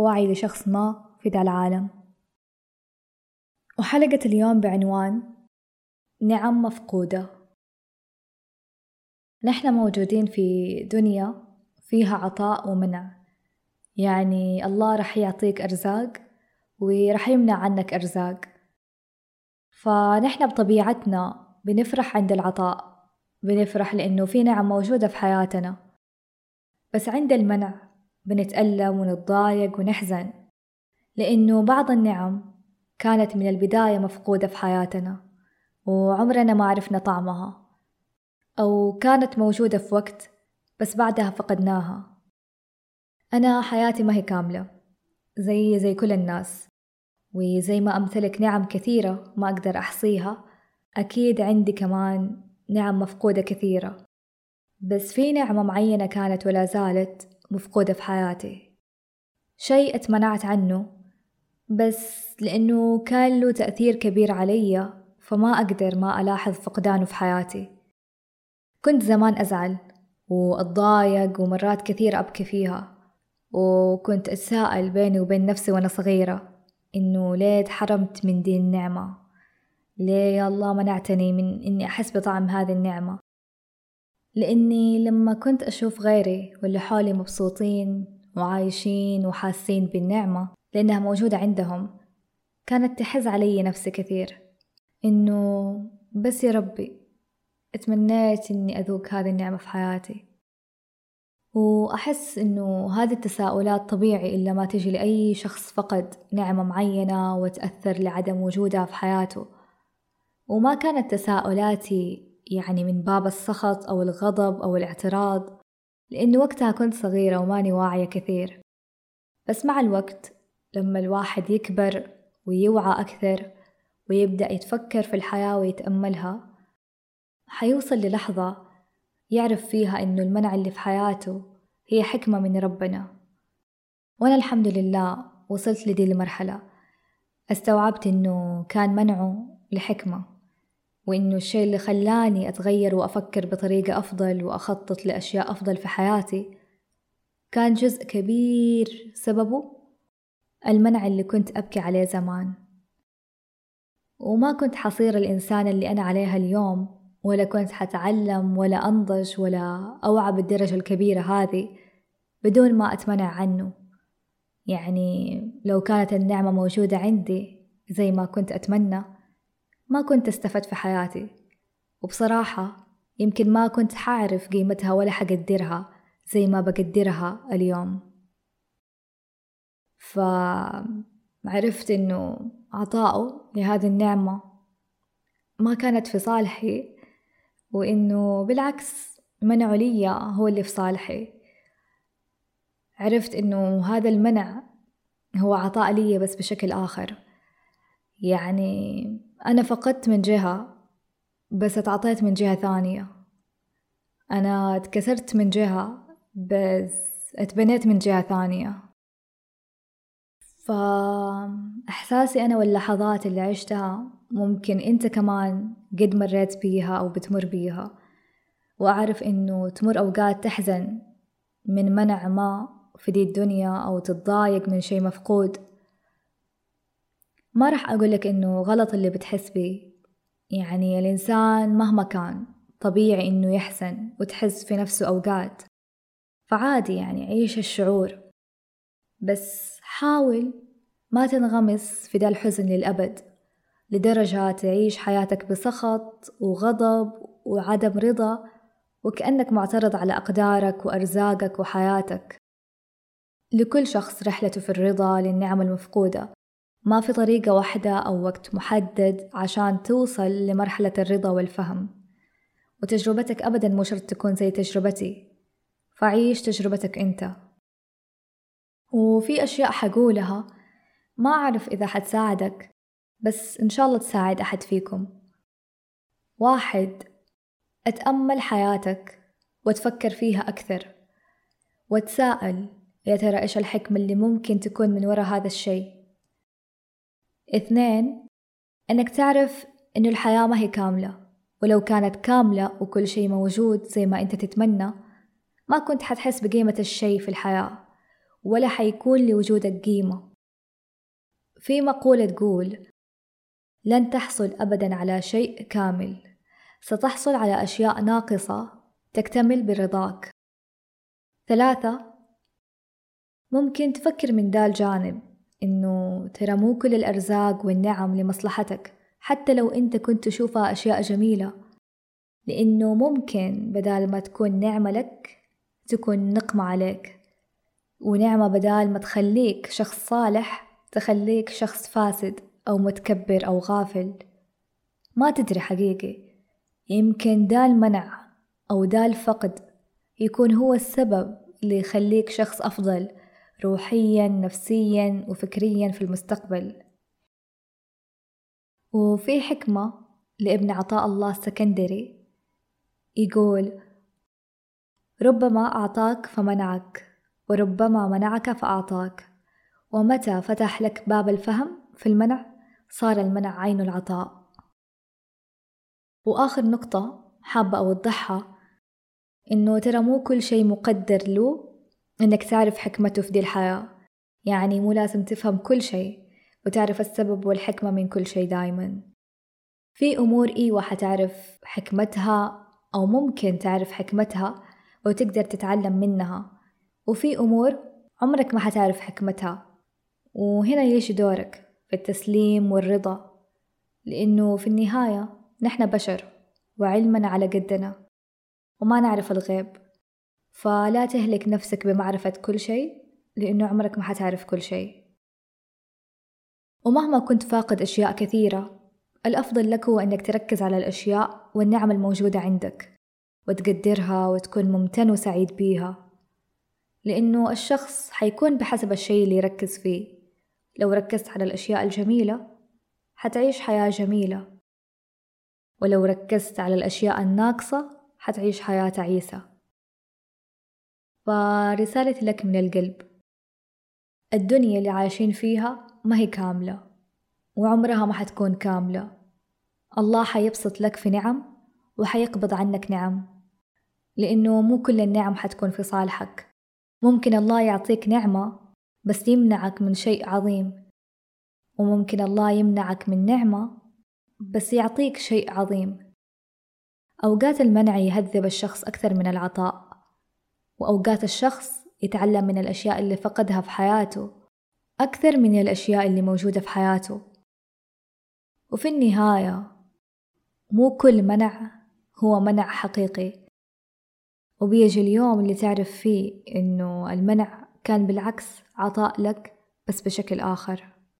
ووعي لشخص ما في ذا العالم. وحلقة اليوم بعنوان نعم مفقودة. نحن موجودين في دنيا فيها عطاء ومنع. يعني الله رح يعطيك أرزاق ورح يمنع عنك أرزاق. فنحن بطبيعتنا بنفرح عند العطاء بنفرح لأنه في نعم موجودة في حياتنا. بس عند المنع بنتألم ونتضايق ونحزن لأنه بعض النعم كانت من البداية مفقودة في حياتنا وعمرنا ما عرفنا طعمها أو كانت موجودة في وقت بس بعدها فقدناها. أنا حياتي ما هي كاملة زي زي كل الناس وزي ما أمتلك نعم كثيرة ما أقدر أحصيها أكيد عندي كمان نعم مفقودة كثيرة. بس في نعمة معينة كانت ولا زالت مفقودة في حياتي. شيء اتمنعت عنه بس لأنه كان له تأثير كبير علي فما أقدر ما ألاحظ فقدانه في حياتي. كنت زمان أزعل وأتضايق ومرات كثير أبكي فيها وكنت أتساءل بيني وبين نفسي وأنا صغيرة إنه ليه تحرمت من دي النعمة؟ ليه يا الله منعتني من إني أحس بطعم هذه النعمة؟ لأني لما كنت أشوف غيري واللي حولي مبسوطين وعايشين وحاسين بالنعمة لأنها موجودة عندهم كانت تحز علي نفسي كثير. إنه بس يا ربي اتمنيت إني أذوق هذه النعمة في حياتي. وأحس إنه هذه التساؤلات طبيعي إلا ما تجي لأي شخص فقد نعمة معينة وتأثر لعدم وجودها في حياته. وما كانت تساؤلاتي يعني من باب السخط أو الغضب أو الاعتراض لأنه وقتها كنت صغيرة وماني واعية كثير. بس مع الوقت لما الواحد يكبر ويوعى أكثر ويبدأ يتفكر في الحياة ويتأملها حيوصل للحظة يعرف فيها إنه المنع اللي في حياته هي حكمة من ربنا. وأنا الحمد لله وصلت لدي المرحلة استوعبت إنه كان منعه لحكمة. وإنه الشيء اللي خلاني أتغير وأفكر بطريقة أفضل وأخطط لأشياء أفضل في حياتي كان جزء كبير سببه المنع اللي كنت أبكي عليه زمان. وما كنت حصير الإنسان اللي أنا عليها اليوم ولا كنت حتعلم ولا أنضج ولا أوعى بالدرجة الكبيرة هذه بدون ما أتمنع عنه. يعني لو كانت النعمة موجودة عندي زي ما كنت أتمنى ما كنت استفدت في حياتي. وبصراحة يمكن ما كنت حعرف قيمتها ولا حقدرها زي ما بقدرها اليوم. فعرفت إنه عطاؤه لهذه النعمة ما كانت في صالحي وإنه بالعكس منعه لي هو اللي في صالحي. عرفت إنه هذا المنع هو عطاء لي بس بشكل آخر. يعني أنا فقدت من جهة بس اتعطيت من جهة ثانية. أنا اتكسرت من جهة بس اتبنيت من جهة ثانية. فإحساسي أنا واللحظات اللي عشتها ممكن أنت كمان قد مريت بيها أو بتمر بيها. وأعرف إنه تمر أوقات تحزن من منع ما في دي الدنيا أو تتضايق من شي مفقود. ما رح أقولك إنه غلط اللي بتحس بيه. يعني الإنسان مهما كان طبيعي إنه يحزن وتحس في نفسه أوقات. فعادي يعني عيش الشعور. بس حاول ما تنغمس في ذا الحزن للأبد لدرجة تعيش حياتك بسخط وغضب وعدم رضا وكأنك معترض على أقدارك وأرزاقك وحياتك. لكل شخص رحلته في الرضا للنعم المفقودة. ما في طريقة واحدة أو وقت محدد عشان توصل لمرحلة الرضا والفهم. وتجربتك أبدا مو شرط تكون زي تجربتي. فعيش تجربتك أنت. وفي أشياء حقولها. ما أعرف إذا حتساعدك بس إن شاء الله تساعد أحد فيكم. واحد أتأمل حياتك وتفكر فيها أكثر. وتساءل يا ترى إيش الحكمة اللي ممكن تكون من وراء هذا الشيء؟ اثنين إنك تعرف إنه الحياة ما هي كاملة ولو كانت كاملة وكل شيء موجود زي ما أنت تتمنى ما كنت حتحس بقيمة الشيء في الحياة ولا حيكون لوجودك قيمة. في مقولة تقول لن تحصل أبدا على شيء كامل ستحصل على أشياء ناقصة تكتمل برضاك. ثلاثة ممكن تفكر من ذا الجانب إنه ترى مو كل الأرزاق والنعم لمصلحتك حتى لو أنت كنت تشوفها أشياء جميلة. لأنه ممكن بدال ما تكون نعمة لك تكون نقمة عليك. ونعمة بدال ما تخليك شخص صالح تخليك شخص فاسد أو متكبر أو غافل. ما تدري حقيقي. يمكن دا المنع أو دا الفقد يكون هو السبب اللي يخليك شخص أفضل. روحيا نفسيا وفكريا في المستقبل. وفي حكمة لابن عطاء الله السكندري يقول ربما أعطاك فمنعك وربما منعك فأعطاك ومتى فتح لك باب الفهم في المنع؟ صار المنع عين العطاء. وآخر نقطة حابة أوضحها إنه ترى مو كل شي مقدر له إنك تعرف حكمته في دي الحياة. يعني مو لازم تفهم كل شي وتعرف السبب والحكمة من كل شي دايما. في أمور إيوة حتعرف حكمتها أو ممكن تعرف حكمتها وتقدر تتعلم منها. وفي أمور عمرك ما حتعرف حكمتها. وهنا يجي دورك في التسليم والرضا لأنه في النهاية نحن بشر وعلمنا على قدنا وما نعرف الغيب. فلا تهلك نفسك بمعرفة كل شيء لأنه عمرك ما حتعرف كل شيء. ومهما كنت فاقد أشياء كثيرة الأفضل لك هو أنك تركز على الأشياء والنعم الموجودة عندك وتقدرها وتكون ممتن وسعيد بيها. لأنه الشخص حيكون بحسب الشيء اللي يركز فيه. لو ركزت على الأشياء الجميلة حتعيش حياة جميلة. ولو ركزت على الأشياء الناقصة حتعيش حياة تعيسة. فرسالتي لك من القلب. الدنيا اللي عايشين فيها ما هي كاملة وعمرها ما حتكون كاملة. الله حيبسط لك في نعم وحيقبض عنك نعم لأنه مو كل النعم حتكون في صالحك. ممكن الله يعطيك نعمة بس يمنعك من شيء عظيم وممكن الله يمنعك من نعمة بس يعطيك شيء عظيم. أوقات المنع يهذب الشخص أكثر من العطاء. وأوقات الشخص يتعلم من الأشياء اللي فقدها في حياته أكثر من الأشياء اللي موجودة في حياته. وفي النهاية مو كل منع هو منع حقيقي. وبيجي اليوم اللي تعرف فيه إنه المنع كان بالعكس عطاء لك بس بشكل آخر.